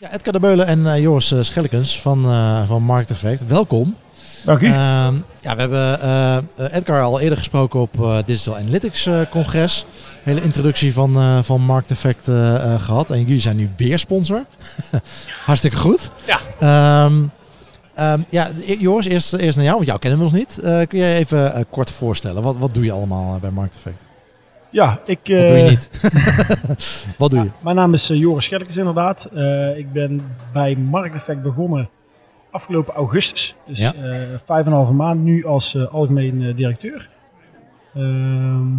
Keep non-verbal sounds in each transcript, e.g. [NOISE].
Ja, Edgar de Beulen en uh, Joris uh, Schellekens van, uh, van Market Effect. Welkom. Dank u. Ehm, ja, we hebben Edgar al eerder gesproken op Digital Analytics Congres. Hele introductie van, van Market Effect gehad. En jullie zijn nu weer sponsor. [LAUGHS] Hartstikke goed. Ja. Um, um, ja, Joris, eerst, eerst naar jou, want jou kennen we nog niet. kun je even kort voorstellen, wat, wat doe je allemaal bij Market Effect? Ja, ik... Wat doe je niet? [LAUGHS] Wat doe je? mijn naam is uh, Joris Scherkens inderdaad. Uh, ik ben bij Market Effect begonnen afgelopen augustus. Dus ja. uh, vijf en een halve maand nu als algemeen directeur. Ehm,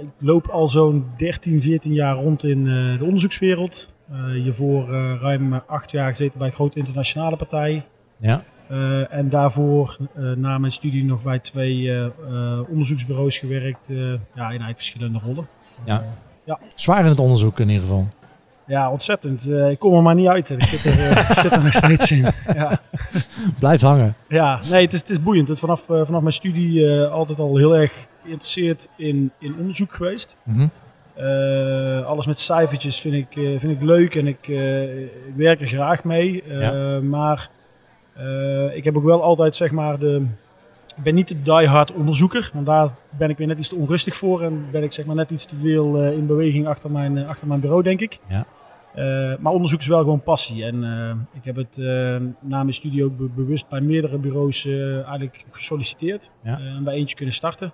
ik loop al zo'n 13, 14 jaar rond in de onderzoekswereld. hiervoor ruim acht jaar gezeten bij grote internationale partijen. Ja. Uh, en daarvoor uh, na mijn studie nog bij twee uh, onderzoeksbureaus gewerkt. ja, in eigenlijk verschillende rollen. Ja. ja. Zwaar in het onderzoek in ieder geval. Ja, ontzettend. ik kom er maar niet uit. Ik zit er, [LAUGHS] zit er nog steeds in. [LAUGHS] Ja. Blijft hangen. Ja, nee, het is, het is boeiend. Het vanaf, vanaf mijn studie altijd al heel erg geïnteresseerd in, in onderzoek geweest. Mm -hmm. alles met cijfertjes vind ik, vind ik leuk en ik, ik werk er graag mee. Ja. Maar uh, ik heb ook wel altijd zeg maar de. Ik ben niet de diehard onderzoeker, want daar ben ik weer net iets te onrustig voor en ben ik zeg maar net iets te veel uh, in beweging achter mijn, uh, achter mijn bureau, denk ik. Ja. maar onderzoek is wel gewoon passie. En ik heb het na mijn studie ook be bewust bij meerdere bureaus eigenlijk gesolliciteerd. Ja. en bij eentje kunnen starten.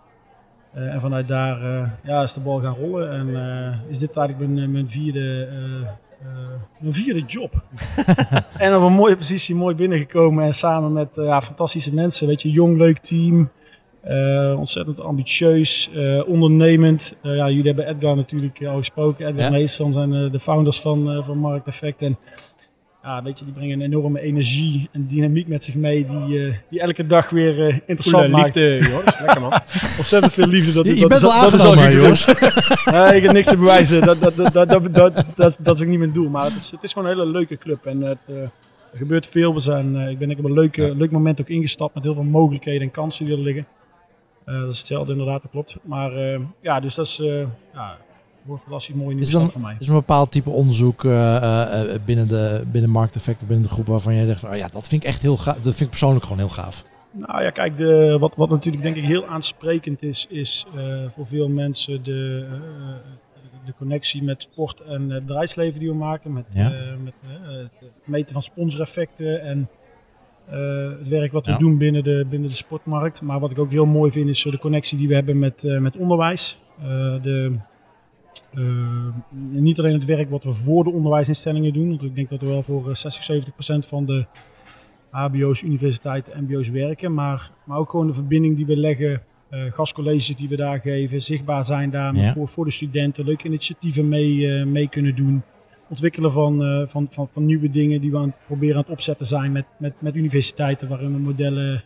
en vanuit daar ja, is de bal gaan rollen. En is dit eigenlijk mijn, mijn vierde mijn vierde job. [LAUGHS] en op een mooie positie mooi binnengekomen en samen met uh, ja, fantastische mensen. Weet je, jong, leuk team. Uh, ontzettend ambitieus, ondernemend. ja, jullie hebben Edgar natuurlijk al gesproken. Edgar ja. Meestal zijn de founders van, van Markt Effect. En ja, weet je, die brengen een enorme energie en dynamiek met zich mee, die, uh, die elke dag weer uh, interessant Goeie maakt. liefde, Joris. Lekker man. [LAUGHS] Ontzettend veel liefde. Dat, je, je dat, bent dat, wel aangenomen, Joris. [LAUGHS] nee, ik heb niks te bewijzen. Dat, dat, dat, dat, dat, dat, dat is ook niet mijn doel. Maar het is, het is gewoon een hele leuke club. En het, uh, er gebeurt veel. We zijn, ik ben ik op een leuke, ja. leuk moment ook ingestapt met heel veel mogelijkheden en kansen die er liggen. dat is hetzelfde inderdaad, dat klopt. Maar ja, dus dat is... ja, mooi nieuw stap voor mij. Is een bepaald type onderzoek uh, uh, binnen de binnen markteffecten, binnen de groep waarvan jij zegt van, oh ja, dat vind ik echt heel gaaf. Dat vind ik persoonlijk gewoon heel gaaf. Nou ja, kijk, de, wat, wat natuurlijk denk ik heel aansprekend is, is uh, voor veel mensen de, de connectie met sport en het bedrijfsleven die we maken. Met, ja. met het meten van sponsoreffecten en het werk wat we ja. doen binnen de, binnen de sportmarkt. Maar wat ik ook heel mooi vind is de connectie die we hebben met, met onderwijs. de, niet alleen het werk wat we voor de onderwijsinstellingen doen, want ik denk dat we wel voor 60, 70 procent van de HBO's, universiteiten, MBO's werken, maar, maar ook gewoon de verbinding die we leggen, uh, gastcolleges die we daar geven, zichtbaar zijn daar ja. voor, voor de studenten, leuke initiatieven mee, uh, mee kunnen doen. Ontwikkelen van, uh, van, van, van nieuwe dingen die we aan proberen aan het opzetten zijn met, met, met universiteiten, waarin we modellen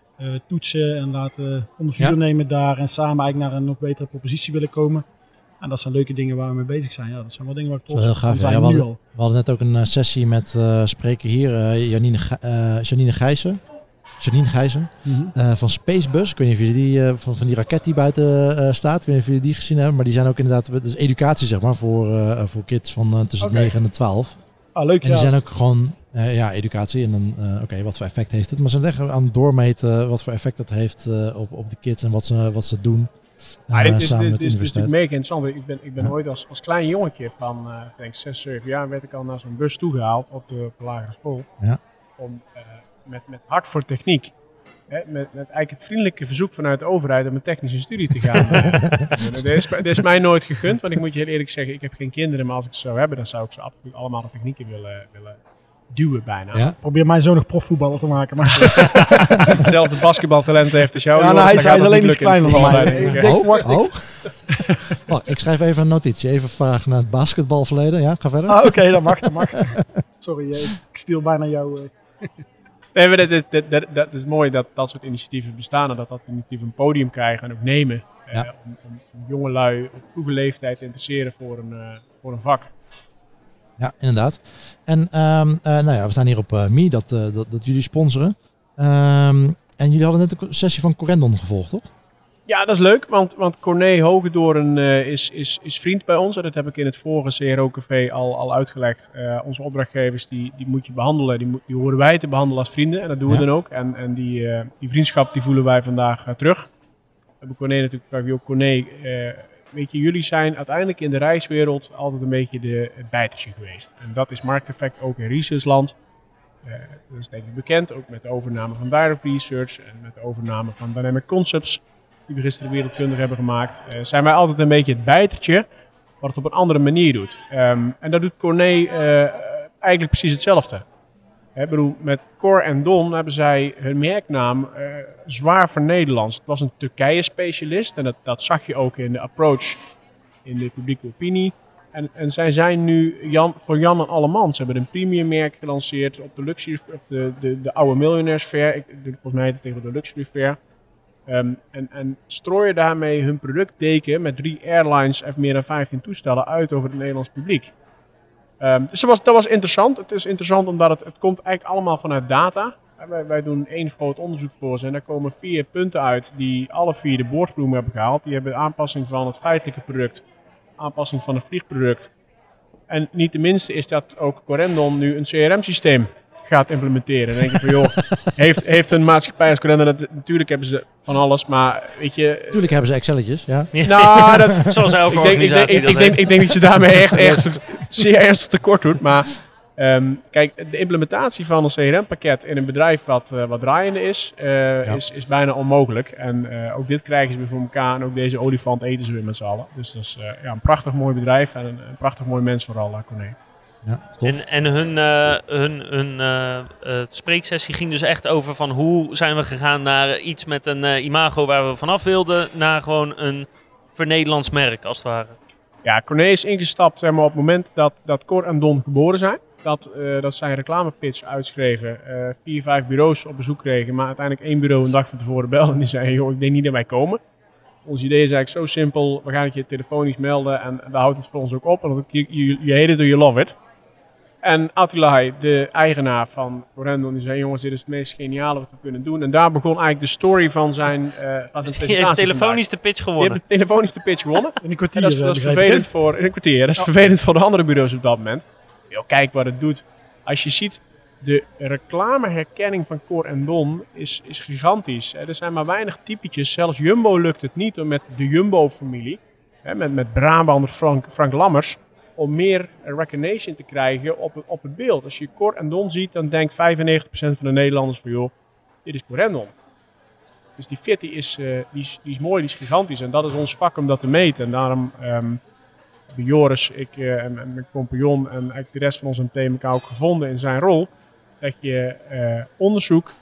toetsen en laten onder vuur Ja. nemen daar en samen eigenlijk naar een nog betere propositie willen komen. En dat zijn leuke dingen waar we mee bezig zijn. Ja, dat zijn wel dingen waar ik trots op kan Ja, we, hadden, we hadden net ook een eh, sessie met eh spreker hier, eh, Janine, eh, Janine Gijzen. Janine Gijzen Mhm. van Spacebus. Ik weet niet of jullie die, van, van die raket die buiten staat, ik weet niet of jullie die gezien hebben. Maar die zijn ook inderdaad, dus educatie zeg maar, voor, voor kids van tussen de 9 en de 12. Ah, leuk En ja. die zijn ook gewoon, ja, educatie. En dan, oké, wat voor effect heeft het? Maar ze zijn echt aan het doormeten wat voor effect dat heeft op, op de kids en wat ze, wat ze doen. Eh, dit is, dit, dit natuurlijk mega interessant. Ik ben, ik ben Ja. ooit als, als klein jongetje van, ik denk 6, 7 jaar, werd ik al naar zo'n bus toegehaald op de, op de lagere school. Ja. Om eh, met, met hart voor techniek. Hè, met, met eigenlijk het vriendelijke verzoek vanuit de overheid om een technische studie te gaan. dit, [LAUGHS] is, is mij nooit gegund, want ik moet je heel eerlijk zeggen, ik heb geen kinderen, maar als ik ze zou hebben, dan zou ik ze absoluut allemaal de technieken willen, willen duwen bijna. Ja. Probeer mijn zoon nog profvoetballer te maken. Maar [LAUGHS] Als hij hetzelfde basketbaltalent heeft als jou, Ja, nou, hij is- dan hij alleen iets kleiner dan mij. Ik denk oh, oh. Wacht, ik schrijf even een notitie. Even vragen naar het basketbalverleden. Ja, ga verder. ah, oké, dat mag, dat mag. [LAUGHS] Sorry, eh, ik steel bijna jou. eh. [LAUGHS] Nee, maar dat, is- dat, dat, dat is mooi dat dat soort initiatieven bestaan en dat dat initiatieven een podium krijgen en ook nemen. eh, Ja. om, om, om jonge lui op vroege leeftijd te interesseren voor een, eh, voor een vak. Ja, inderdaad. En ehm, eh, nou ja, we staan hier op Mi, dat, eh, dat, dat jullie sponsoren. Ehm, en jullie hadden net een sessie van Corendon gevolgd, toch? Ja, dat is leuk, want, want Corné Hogedoorn eh, is, is, is vriend bij ons. En dat heb ik in het vorige CRO-café al, al uitgelegd. Onze opdrachtgevers, die, die moet je behandelen. Die, moet- die horen wij te behandelen als vrienden. En dat doen we Ja. dan ook. En, en die, die vriendschap die voelen wij vandaag terug. We hebben Corné natuurlijk gevraagd, joh, Corné, weet je, jullie zijn uiteindelijk in de reiswereld altijd een beetje de, bijtertje geweest. En dat is markteffect ook in researchland. Eh, dat is denk ik bekend, ook met de overname van Direct Research en met de overname van Dynamic Concepts, die we gisteren wereldkundig hebben gemaakt, eh, zijn wij altijd een beetje het bijtertje, wat het op een andere manier doet. Ehm, en dat doet Corné eh, eigenlijk precies hetzelfde. Met Cor en Don hebben zij hun merknaam eh, zwaar vernederlands. Het was een Turkije-specialist en dat, dat zag je ook in de approach in de publieke opinie. En, en zij zijn nu Jan, voor Jan en Allemans. Ze hebben een premium merk gelanceerd op de luxury, of de, de, de oude miljonairs fair. Ik, volgens mij het tegen de luxury fair. Ehm, en, en strooien daarmee hun productdeken met drie airlines en meer dan 15 toestellen uit over het Nederlands publiek. Ehm, dus dat was, dat was interessant. Het is interessant omdat het, het komt eigenlijk allemaal vanuit data. Wij, wij doen één groot onderzoek voor ze en daar komen vier punten uit die alle vier de boardroom hebben gehaald. Die hebben aanpassing van het feitelijke product, aanpassing van het vliegproduct. En niet de minste is dat ook Corendon nu een CRM-systeem gaat implementeren. Dan denk je van joh, heeft, heeft een maatschappij als Corendon, dat, natuurlijk hebben ze van alles, maar weet je... Tuurlijk hebben ze Excelletjes, ja. Nou, [LAUGHS] dat, Zoals elke ik denk, ik, denk, organisatie ik, dat ik, denk, ik denk dat je daarmee echt, [LAUGHS] echt zeer ernstig tekort doet. Maar ehm, kijk, de implementatie van een CRM-pakket in een bedrijf wat, eh, wat draaiende is, eh, is, is bijna onmogelijk. En eh, ook dit krijgen ze weer voor elkaar. En ook deze olifant eten ze weer met z'n allen. Dus dat is ja, een prachtig mooi bedrijf en een, een prachtig mooi mens vooral, uh, Corné. Ja tof. En, en hun, eh, hun, hun eh, eh, spreeksessie ging dus echt over van hoe zijn we gegaan naar iets met een imago waar we vanaf wilden, naar gewoon een vernederlands merk als het ware. Ja, Corné is ingestapt zeg maar, op het moment dat, dat Cor en Don geboren zijn. Dat, eh dat zij een reclamepitch uitschreven. eh, vier, vijf bureaus op bezoek kregen. Maar uiteindelijk één bureau een dag van tevoren belde. En die zei, joh, ik denk niet dat wij komen. Ons idee is eigenlijk zo simpel. We gaan het je telefonisch melden. En daar houdt het voor ons ook op. En je, je, je hate it or you love it. En Attila, de eigenaar van Corendon, die zei, jongens, dit is het meest geniale wat we kunnen doen. En daar begon eigenlijk de story van zijn, eh van zijn Dus die heeft telefonisch de pitch Die gewonnen. heeft de telefonisch de pitch gewonnen. In een kwartier. En dat is, eh, dat is vervelend voor, in een kwartier, dat is vervelend voor de andere bureaus op dat moment. Yo, kijk wat het doet. Als je ziet, de reclameherkenning van Cor en Don is, is gigantisch. Er zijn maar weinig typetjes. Zelfs Jumbo lukt het niet om met de Jumbo-familie, hè, met, met Brabander Frank, Frank Lammers, om meer recognition te krijgen op, op het beeld. Als je Cor en Don ziet, dan denkt 95% van de Nederlanders van, joh, dit is Cor. Dus die fit die is, eh, die is, die is mooi, die is gigantisch. En dat is ons vak om dat te meten. En daarom ehm, hebben Joris, ik eh, en, mijn compagnon en de rest van ons MT elkaar ook gevonden in zijn rol. Dat je eh, onderzoek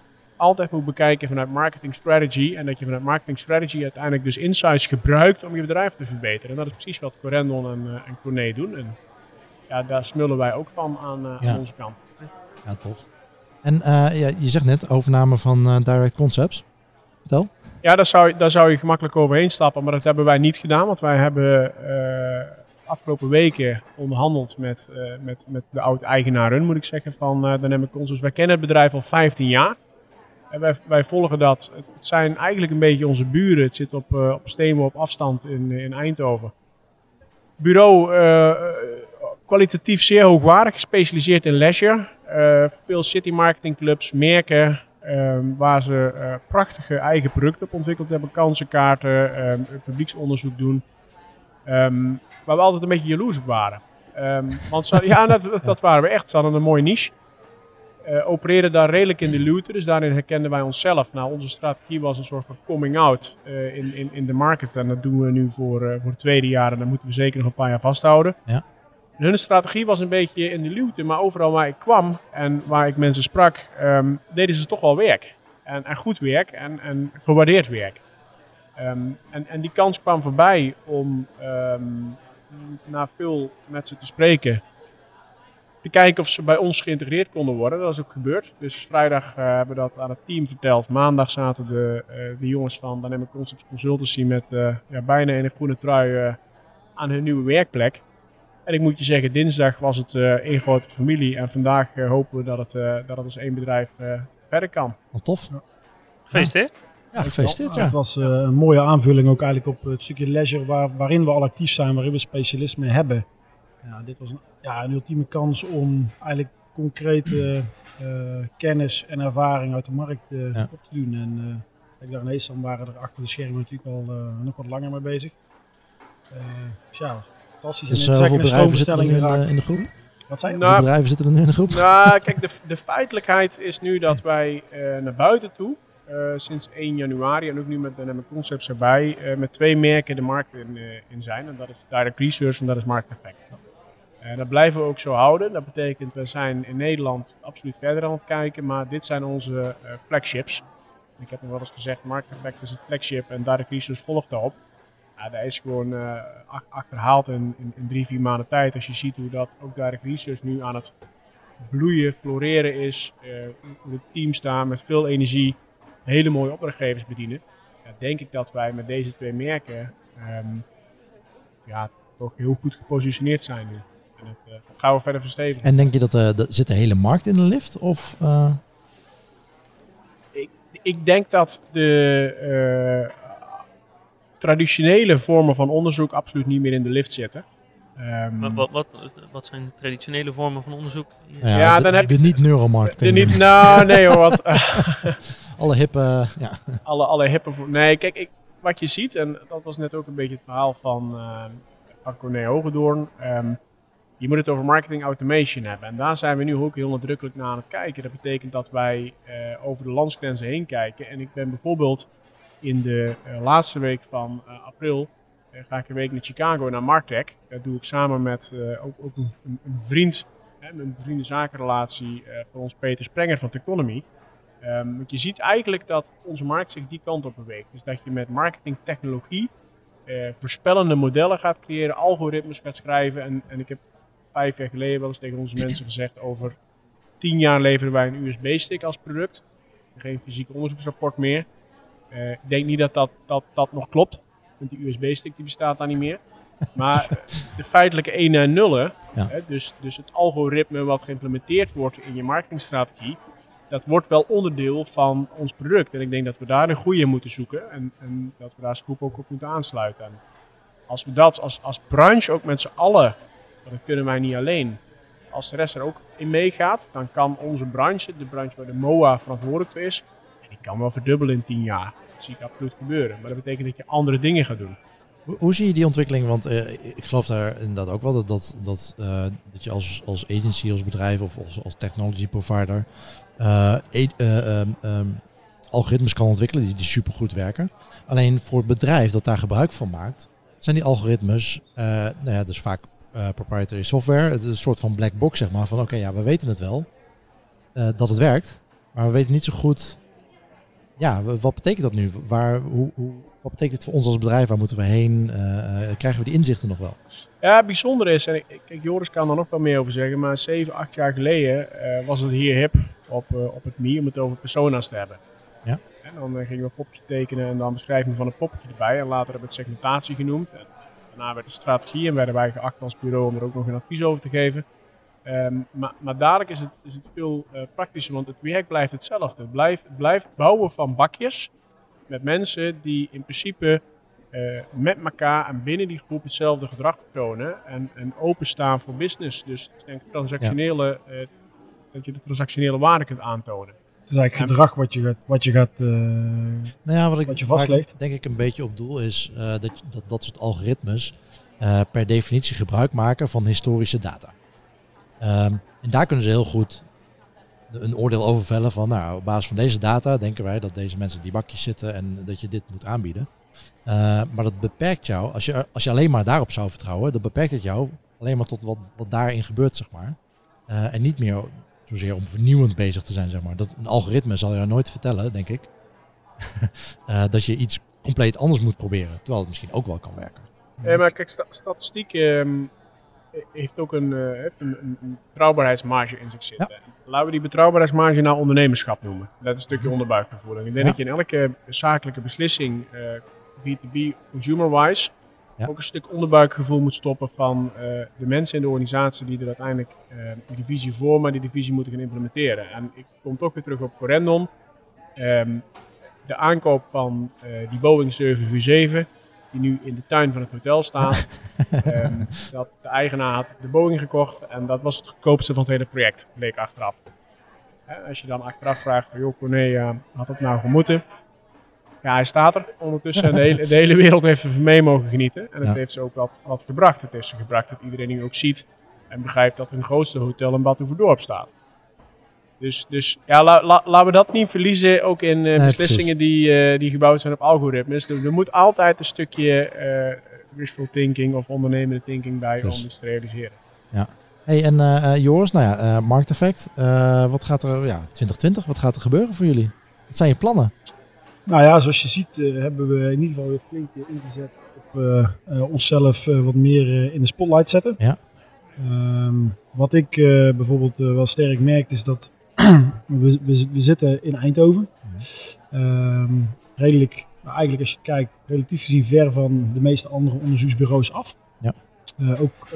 altijd moet bekijken vanuit marketing strategy. En dat je vanuit marketing strategy uiteindelijk dus insights gebruikt om je bedrijf te verbeteren. En dat is precies wat Corendon en, eh en Corné doen. En ja, daar smullen wij ook van aan, eh, Ja. aan onze kant. Ja, tof. En eh, ja, je zegt net overname van Direct Concepts. Vertel. Ja, daar zou, daar zou je gemakkelijk overheen stappen, maar dat hebben wij niet gedaan. Want wij hebben afgelopen weken onderhandeld met, met, met de oud-eigenaren, moet ik zeggen, van eh Dynamic Concepts. Wij kennen het bedrijf al 15 jaar. En wij, wij volgen dat. Het zijn eigenlijk een beetje onze buren. Het zit op, eh op op afstand in, in Eindhoven. Bureau eh, kwalitatief zeer hoogwaardig, gespecialiseerd in leisure. Eh, veel city marketing clubs, merken, ehm, waar ze prachtige eigen producten op ontwikkeld hebben. Kansenkaarten, ehm, publieksonderzoek doen. Ehm, waar we altijd een beetje jaloers op waren. Want [LAUGHS] ja, dat, dat waren we echt. Ze hadden een mooie niche. Eh opereerden daar redelijk in de luwte. Dus daarin herkenden wij onszelf. Nou, onze strategie was een soort van coming out eh, in, in, in de market. En dat doen we nu voor, eh, voor het tweede jaar. En dat moeten we zeker nog een paar jaar vasthouden. Ja. En hun strategie was een beetje in de luwte. Maar overal waar ik kwam en waar ik mensen sprak, ehm, deden ze toch wel werk. En, en goed werk en, en gewaardeerd werk. Ehm, en, en die kans kwam voorbij om ehm, na veel met ze te spreken. Te kijken of ze bij ons geïntegreerd konden worden. Dat is ook gebeurd. Dus vrijdag eh, hebben we dat aan het team verteld. Maandag zaten de, eh, de jongens van Dynamic Concepts Consultancy met eh, ja, bijna in een groene trui eh, aan hun nieuwe werkplek. En ik moet je zeggen, dinsdag was het eh één grote familie. En vandaag hopen we dat het, eh, dat het als één bedrijf eh, verder kan. Wat tof. Gefeliciteerd. Ja, gefeliciteerd. Ja. Het was eh, een mooie aanvulling ook eigenlijk op het stukje leisure waar, waarin we al actief zijn, waarin we specialisme hebben. Ja, dit was een, ja, een ultieme kans om eigenlijk concrete eh, kennis en ervaring uit de markt eh, Ja. op te doen. En eh, ik dacht, in Eestam waren er achter de schermen natuurlijk al eh, nog wat langer mee bezig. Eh, dus ja, fantastisch. Dus en het is hoeveel eigenlijk een bedrijven zitten in, de- in de groep? Wat zei je? Nou, bedrijven zitten er nu in de groep? Nou, [LAUGHS] kijk, de, de feitelijkheid is nu dat wij eh, naar buiten toe, eh, sinds 1 januari en ook nu met Dynamic Concepts erbij, eh, met twee merken de markt in, eh, in zijn. En dat is Direct Research en dat is Market Effect. En dat blijven we ook zo houden. Dat betekent, we zijn in Nederland absoluut verder aan het kijken, maar dit zijn onze eh, flagships. Ik heb nog wel eens gezegd, Market Effect is het flagship en Direct Research volgt daarop. Ja, daar is gewoon eh, ach- achterhaald in, in, in drie, vier maanden tijd. Als je ziet hoe dat ook Direct Research nu aan het bloeien, floreren is. eh, hoe het team staan met veel energie, hele mooie opdrachtgevers bedienen. Ja, denk ik dat wij met deze twee merken ehm, ja, toch heel goed gepositioneerd zijn nu. En het, eh, dat gaan we verder verstevigen. En denk je dat er zit de hele markt in de lift? Of, eh, Ik denk dat de eh, traditionele vormen van onderzoek absoluut niet meer in de lift zitten. Ehm, Maar wat, wat, wat zijn traditionele vormen van onderzoek? ja, Ja, de, dan heb de je- niet-neuromarketing. de niet, nou, nee hoor, wat, [LAUGHS] Alle hippe... ja. alle, alle hippe... Nee, kijk, ik, wat je ziet, en dat was net ook een beetje het verhaal van, eh van Corné Hogedoorn. ehm, je moet het over marketing automation hebben. En daar zijn we nu ook heel nadrukkelijk naar aan het kijken. Dat betekent dat wij eh, over de landsgrenzen heen kijken. En ik ben bijvoorbeeld in de eh, laatste week van eh, april... ga ik een week naar Chicago, naar Martech. Dat doe ik samen met ook, ook een, een- vriend, hè, een vrienden-zakenrelatie van ons, Peter Sprenger van Teconomy. Ehm, want je ziet eigenlijk dat onze markt zich die kant op beweegt. Dus dat je met marketingtechnologie voorspellende modellen gaat creëren, algoritmes gaat schrijven. En, en ik heb vijf jaar geleden wel eens tegen onze mensen gezegd: over tien jaar leveren wij een USB-stick als product. Geen fysiek onderzoeksrapport meer. Eh, ik denk niet dat dat, dat dat nog klopt. Want die USB-stick die bestaat daar niet meer. Maar eh, de feitelijke 1 en nullen, Ja. hè, dus, dus het algoritme wat geïmplementeerd wordt in je marketingstrategie, dat wordt wel onderdeel van ons product. En ik denk dat we daar een goede moeten zoeken en, en dat we daar Scoop ook op moeten aansluiten. En als we dat als, als branche ook met z'n allen, want dat kunnen wij niet alleen, als de rest er ook in meegaat, dan kan onze branche, de branche waar de MOA verantwoordelijk voor is, die kan wel verdubbelen in 10 jaar. Dat zie ik absoluut gebeuren. Maar dat betekent dat je andere dingen gaat doen. Hoe, zie je die ontwikkeling? Want eh, ik geloof daar inderdaad ook wel dat, dat, dat, eh, dat je als, als agency, als bedrijf of als, als technology provider eh, e- eh, ehm, ehm, algoritmes kan ontwikkelen die, die supergoed werken. Alleen voor het bedrijf dat daar gebruik van maakt, zijn die algoritmes, nou ja, dus vaak eh, proprietary software. Het is een soort van black box, zeg maar. Van oké, ja, we weten het wel eh, dat het werkt, maar we weten niet zo goed. Ja, wat betekent dat nu? Waar, hoe, hoe, wat betekent dit voor ons als bedrijf? Waar moeten we heen? Eh, krijgen we die inzichten nog wel? Ja, het bijzondere is, en ik, kijk, Joris kan er nog wel meer over zeggen, maar 7, 8 jaar geleden was het hier hip op, op het MI om het over persona's te hebben. Ja. En dan gingen we een popje tekenen en dan beschrijving van een popje erbij. En later hebben we het segmentatie genoemd. En daarna werd de strategie en werden wij geacht als bureau om er ook nog een advies over te geven. Ehm, maar, maar dadelijk is het, is het veel eh, praktischer, want het werk blijft hetzelfde. Het blijft, het blijft bouwen van bakjes met mensen die in principe eh, met elkaar en binnen die groep hetzelfde gedrag vertonen en, en openstaan voor business. Dus ik denk transactionele, eh, dat je de transactionele waarde kunt aantonen. Het is eigenlijk gedrag wat je gaat, wat je gaat eh, Nou ja, wat, ik, Wat je vastlegt. denk ik een beetje op doel is eh, dat, dat dat soort algoritmes eh, per definitie gebruik maken van historische data. Ehm, en daar kunnen ze heel goed een oordeel over vellen van, nou, op basis van deze data denken wij dat deze mensen in die bakjes zitten en dat je dit moet aanbieden. Eh, maar dat beperkt jou, als je, als je alleen maar daarop zou vertrouwen, dan beperkt het jou alleen maar tot wat, wat daarin gebeurt, zeg maar. Eh, en niet meer zozeer om vernieuwend bezig te zijn, zeg maar. Dat, een algoritme zal jou nooit vertellen, denk ik, [LAUGHS] eh, dat je iets compleet anders moet proberen. Terwijl het misschien ook wel kan werken. Eh, maar kijk, sta- statistiek ehm, heeft ook een, eh, heeft een, een, betrouwbaarheidsmarge in zich zitten. Laten we die betrouwbaarheidsmarge nou ondernemerschap noemen. Dat is een stukje onderbuikgevoel. En ik denk Ja. dat je in elke zakelijke beslissing, eh, B2B, consumer-wise, Ja. ook een stuk onderbuikgevoel moet stoppen van eh, de mensen in de organisatie die er uiteindelijk eh, die divisie vormen, die divisie moeten gaan implementeren. En ik kom toch weer terug op Corendon. Ehm, de aankoop van die Boeing 747, die nu in de tuin van het hotel staat. [LAUGHS] Ehm, dat de eigenaar had de Boeing gekocht en dat was het goedkoopste van het hele project, bleek achteraf. als je dan achteraf vraagt van, joh Corné, had dat nou gemoeten? Ja, hij staat er ondertussen en de hele, de hele wereld heeft er mee mogen genieten. En het heeft ze ook wat, wat gebracht. Het heeft ze gebracht dat iedereen nu ook ziet en begrijpt dat hun grootste hotel in Batuverdorp staat. Dus, dus ja, laten we dat niet verliezen, ook in uh, beslissingen die, uh, die gebouwd zijn op algoritmes. Er, er moet altijd een stukje uh, wishful thinking of ondernemende thinking bij dus. om iets te realiseren. Ja. Hey, en Joris, nou ja, markteffect. wat gaat er, ja, 2020, wat gaat er gebeuren voor jullie? Wat zijn je plannen? Nou ja, zoals je ziet hebben we in ieder geval weer flink ingezet op onszelf wat meer in de spotlight zetten. Ja. Ehm, wat ik bijvoorbeeld wel sterk merk is dat [CLEARS THROAT] we, we, we, zitten in Eindhoven. Um, redelijk, nou eigenlijk als je kijkt, relatief gezien ver van de meeste andere onderzoeksbureaus af. Ja. Ook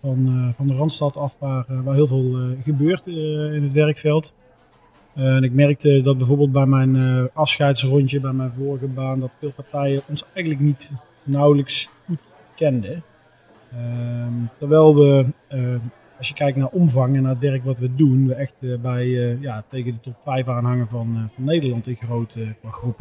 van, van de Randstad af, waar, waar heel veel gebeurt in het werkveld. En ik merkte dat bijvoorbeeld bij mijn afscheidsrondje, bij mijn vorige baan, dat veel partijen ons eigenlijk niet nauwelijks goed kenden. Ehm, terwijl we als je kijkt naar omvang en naar het werk wat we doen, we echt uh, bij ja, tegen de top 5 aanhangen van, van Nederland in groot qua groep.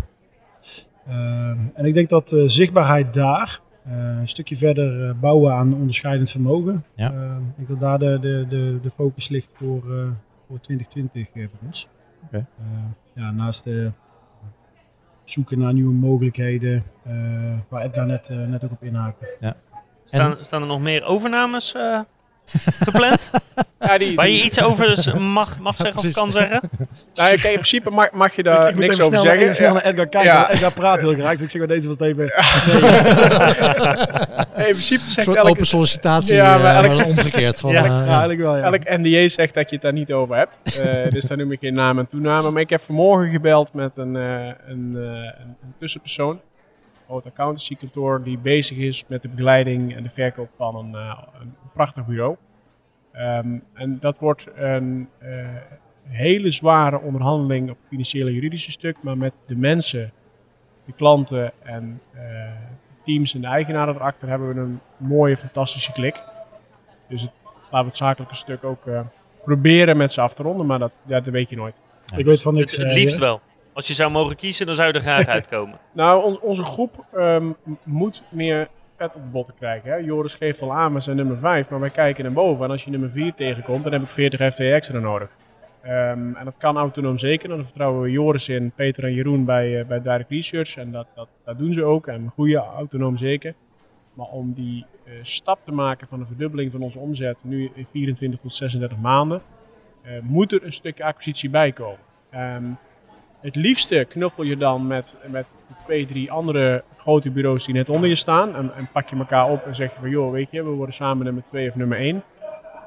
Ehm, en ik denk dat zichtbaarheid daar, een stukje verder bouwen aan onderscheidend vermogen, ja. Ehm, ik denk dat daar de, de, de, de focus ligt voor, voor 2020 voor ons. Okay. Ehm, ja, naast zoeken naar nieuwe mogelijkheden, waar Edgar net, net ook op inhaakte. Ja. Staan, staan er nog meer overnames gepland? [LAUGHS] ja, die, Waar je iets over mag, mag zeggen of kan zeggen? [LAUGHS] Nou, in principe mag, mag je daar ik, niks over zeggen. Ik snel naar Edgar kijken, ja. Edgar praat heel graag, dus ik zeg maar deze was even... [LAUGHS] Nee. in principe zegt elke... open sollicitatie, ja, maar elk, uh, omgekeerd. Van, ja, uh, eigenlijk wel, ja. Elk NDA zegt dat je het daar niet over hebt. Uh, [LAUGHS] dus daar noem ik geen naam en toename. Maar ik heb vanmorgen gebeld met een, een, een, een tussenpersoon groot accountancykantoor die bezig is met de begeleiding en de verkoop van een, uh, een prachtig bureau. Um, en dat wordt een uh, hele zware onderhandeling op het financiële juridische stuk, maar met de mensen, de klanten en uh, teams en de eigenaren erachter hebben we een mooie, fantastische klik. Dus het, laten we het zakelijke stuk ook proberen met ze af te ronden, maar dat, ja, dat weet je nooit. ik weet van niks. Het, het liefst wel. Als je zou mogen kiezen, dan zou je er graag [LAUGHS] uitkomen. nou, onze groep um, moet meer pet op de botten krijgen. Hè. Joris geeft al aan met zijn nummer 5, maar wij kijken naar boven. En als je nummer 4 tegenkomt, dan heb ik 40 FTX er nodig. Um, en dat kan autonoom zeker. Dan vertrouwen we Joris in, Peter en Jeroen bij, uh, bij Direct Research. En dat, dat, dat doen ze ook. En goede autonoom zeker. Maar om die uh, stap te maken van een verdubbeling van onze omzet, nu in 24 tot 36 maanden, uh, moet er een stukje acquisitie bij komen. Um, het liefste knuffel je dan met, met twee, drie andere grote bureaus die net onder je staan. En, en pak je elkaar op en zeg je van, joh, weet je, we worden samen nummer twee of nummer één.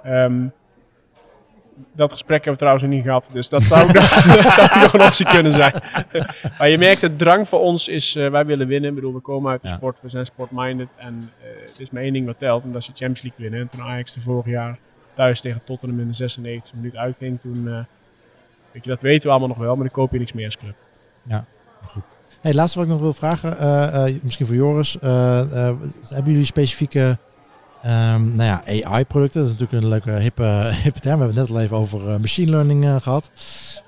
Um, dat gesprek hebben we trouwens nog niet gehad, dus dat zou, [LAUGHS] dat zou nog een optie kunnen zijn. [LAUGHS] maar je merkt, het drang voor ons is, uh, wij willen winnen. Ik bedoel, we komen uit de sport, we zijn sportminded en uh, het is maar één ding wat telt. En dat is de Champions League winnen. En toen Ajax de vorig jaar thuis tegen Tottenham in de 96 minuut uitging, toen... Uh, Weet dat weten we allemaal nog wel, maar dan koop je niks meer als club. Ja, goed. Hey, laatste wat ik nog wil vragen, uh, uh, misschien voor Joris. Uh, hebben jullie specifieke um, nou ja, AI-producten? Dat is natuurlijk een leuke hippe, [LAUGHS] hippe term. We hebben het net al even over machine learning gehad.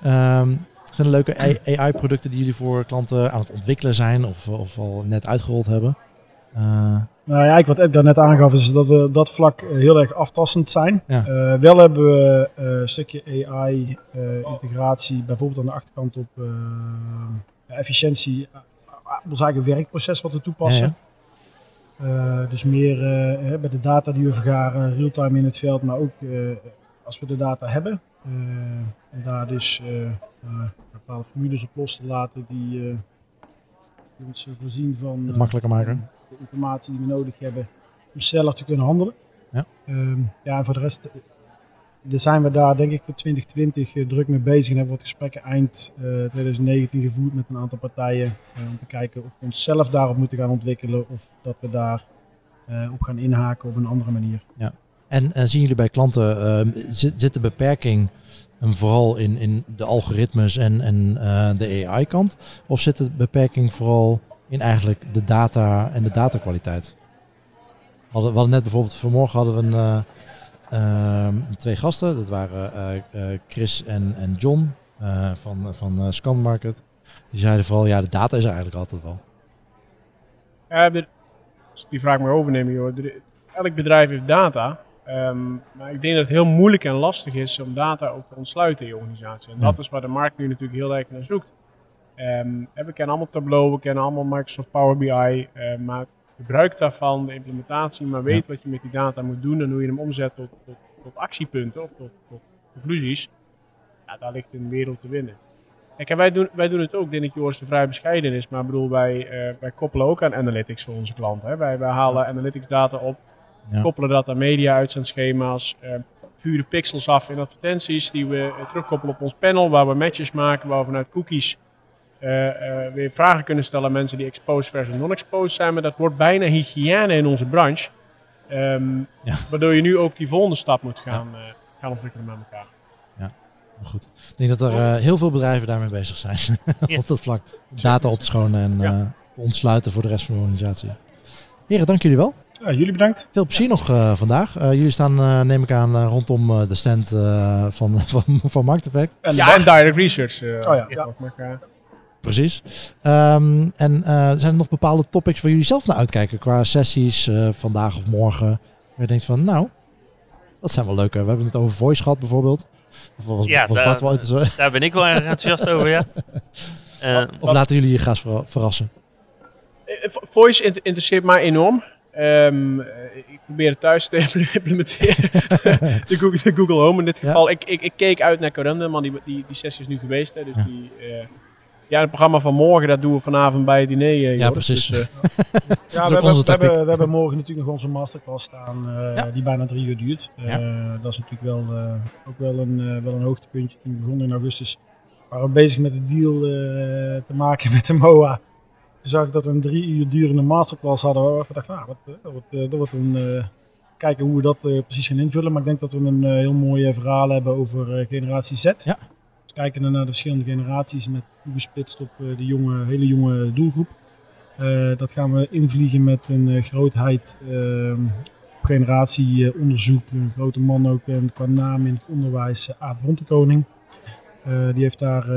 Um, zijn er leuke AI-producten die jullie voor klanten aan het ontwikkelen zijn of, of al net uitgerold hebben? Nou ja, wat Edgar net aangaf is dat we op dat vlak eh, heel erg aftastend zijn. Ja. Uh, wel hebben we uh, een stukje AI-integratie, bijvoorbeeld aan de achterkant op efficiëntie, ons eigen werkproces wat we toepassen. Ja, dus meer bij de data die we vergaren, real-time in het veld, maar ook als we de data hebben. en daar dus bepaalde formules op los te laten die, die ons voorzien van... Het makkelijker maken de informatie die we nodig hebben om sneller te kunnen handelen. Ja, um, ja en voor de rest uh, zijn we daar denk ik voor 2020 uh, druk mee bezig en hebben wat gesprekken eind uh, 2019 gevoerd met een aantal partijen uh, om te kijken of we onszelf daarop moeten gaan ontwikkelen of dat we daar uh, op gaan inhaken op een andere manier. Ja. En zien jullie bij klanten, ehm, zit, zit de beperking En vooral in, in de algoritmes en, en eh, de AI-kant? Of zit de beperking vooral in eigenlijk de data en de datakwaliteit? We hadden, we hadden net bijvoorbeeld, vanmorgen hadden we een, eh, ehm, twee gasten. Dat waren eh, eh, Chris en, en John van, van Scan Market. Die zeiden vooral, ja, de data is er eigenlijk altijd wel. Ja, de- als die vraag maar overnemen, joh. Elk bedrijf heeft data. ehm, maar ik denk dat het heel moeilijk en lastig is om data ook te ontsluiten in je organisatie. En dat is waar de markt nu natuurlijk heel erg naar zoekt. Ehm, en we kennen allemaal Tableau, we kennen allemaal Microsoft Power BI. eh, maar gebruik daarvan, de implementatie, maar weet wat je met die data moet doen en hoe je hem omzet tot, tot, tot actiepunten of tot, tot conclusies. Ja, daar ligt een wereld te winnen. Kijk, en wij doen, wij doen het ook. Ik denk dat Joris er vrij bescheiden is. Maar ik bedoel, wij, eh, wij koppelen ook aan analytics voor onze klanten. Hè. Wij, wij halen analytics data op. Ja. Koppelen dat aan media uitzendschema's. eh vuren pixels af in advertenties die we terugkoppelen op ons panel. Waar we matches maken. Waar we vanuit cookies weer vragen kunnen stellen aan mensen die exposed versus non-exposed zijn. Maar dat wordt bijna hygiëne in onze branche. Ehm, Ja. Waardoor je nu ook die volgende stap moet gaan, eh, gaan ontwikkelen met elkaar. Maar goed, ik denk dat er eh, heel veel bedrijven daarmee bezig zijn. [LAUGHS] Ja. op dat vlak. Data op te schonen en Ja. eh, ontsluiten voor de rest van de organisatie. Heren, dank jullie wel. Ja, jullie bedankt. Veel plezier nog eh, vandaag. Eh, jullie staan, eh, neem ik aan, eh, rondom eh, de stand eh, van, [LAUGHS] van, van Markt Effect. En Ja, en direct research. eh, Oh ja, ja. Precies. Ehm, en eh, zijn er nog bepaalde topics waar jullie zelf naar uitkijken qua sessies eh, vandaag of morgen? Waar je denkt van, nou, dat zijn wel leuke. We hebben het over voice gehad bijvoorbeeld. Of was, Ja, was daar- wel? Daar ben ik wel erg enthousiast over, ja. [LAUGHS] Eh, Of laten jullie je graag verra- verrassen? Vo- Voice int- interesseert mij enorm. Ehm, eh, ik probeer het thuis te [LAUGHS] implementeren. [LAUGHS] de, Google, de Google Home in dit Ja. geval. Ik, ik, ik keek uit naar Corendon, maar die, die, die sessie is nu geweest. Hè, dus Ja. die, eh, ja, het programma van morgen, dat doen we vanavond bij het diner. eh, Ja, precies. Dus, eh, [LAUGHS] Ja, we hebben, we, hebben, we hebben morgen natuurlijk nog onze masterclass staan, eh, Ja. die bijna drie uur duurt. Ja. Eh, dat is natuurlijk wel, eh, ook wel een, eh, wel een hoogtepuntje. Toen begonnen in augustus waren we bezig met de deal eh, te maken met de MOA. Toen zag ik dat we een drie uur durende masterclass hadden. Waar we even dachten, nou, dat, eh, dat, wordt, dat wordt een... eh, kijken hoe we dat eh, precies gaan invullen. Maar ik denk dat we een eh, heel mooi verhaal hebben over eh, generatie Z. Ja. Kijken naar de verschillende generaties met toegesplitst op eh, de jonge, hele jonge doelgroep. Eh, dat gaan we invliegen met een eh, grootheid eh, op generatieonderzoek. Een grote man ook en qua naam in het onderwijs, Aad Bontekoning. Die heeft daar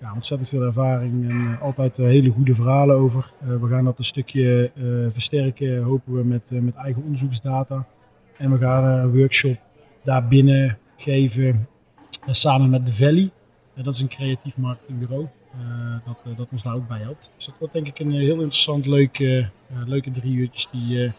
ja, ontzettend veel ervaring en altijd hele goede verhalen over. We gaan dat een stukje versterken, hopen we, met, met eigen onderzoeksdata. En we gaan een workshop daarbinnen geven samen met The Valley. Dat is een creatief marketingbureau eh, dat, eh, dat ons daar ook bij helpt. Dus dat wordt denk ik een eh, heel interessant, leuk, leuke drie uurtjes die eh,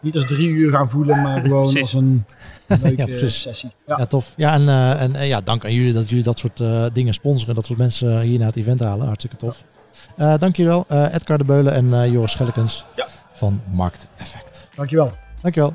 niet als drie uur gaan voelen, maar [LAUGHS] gewoon Precies. als een [LAUGHS] leuke Ja, sessie. Ja, Ja. tof. Ja, en, eh, en ja, dank aan jullie dat jullie dat soort eh, dingen sponsoren. Dat soort mensen hier naar het event halen. Hartstikke tof. Eh dank jullie wel. Eh, Edgar de Beulen en eh, Joris Schellekens Ja. van Markt Effect. Dankjewel. Dankjewel.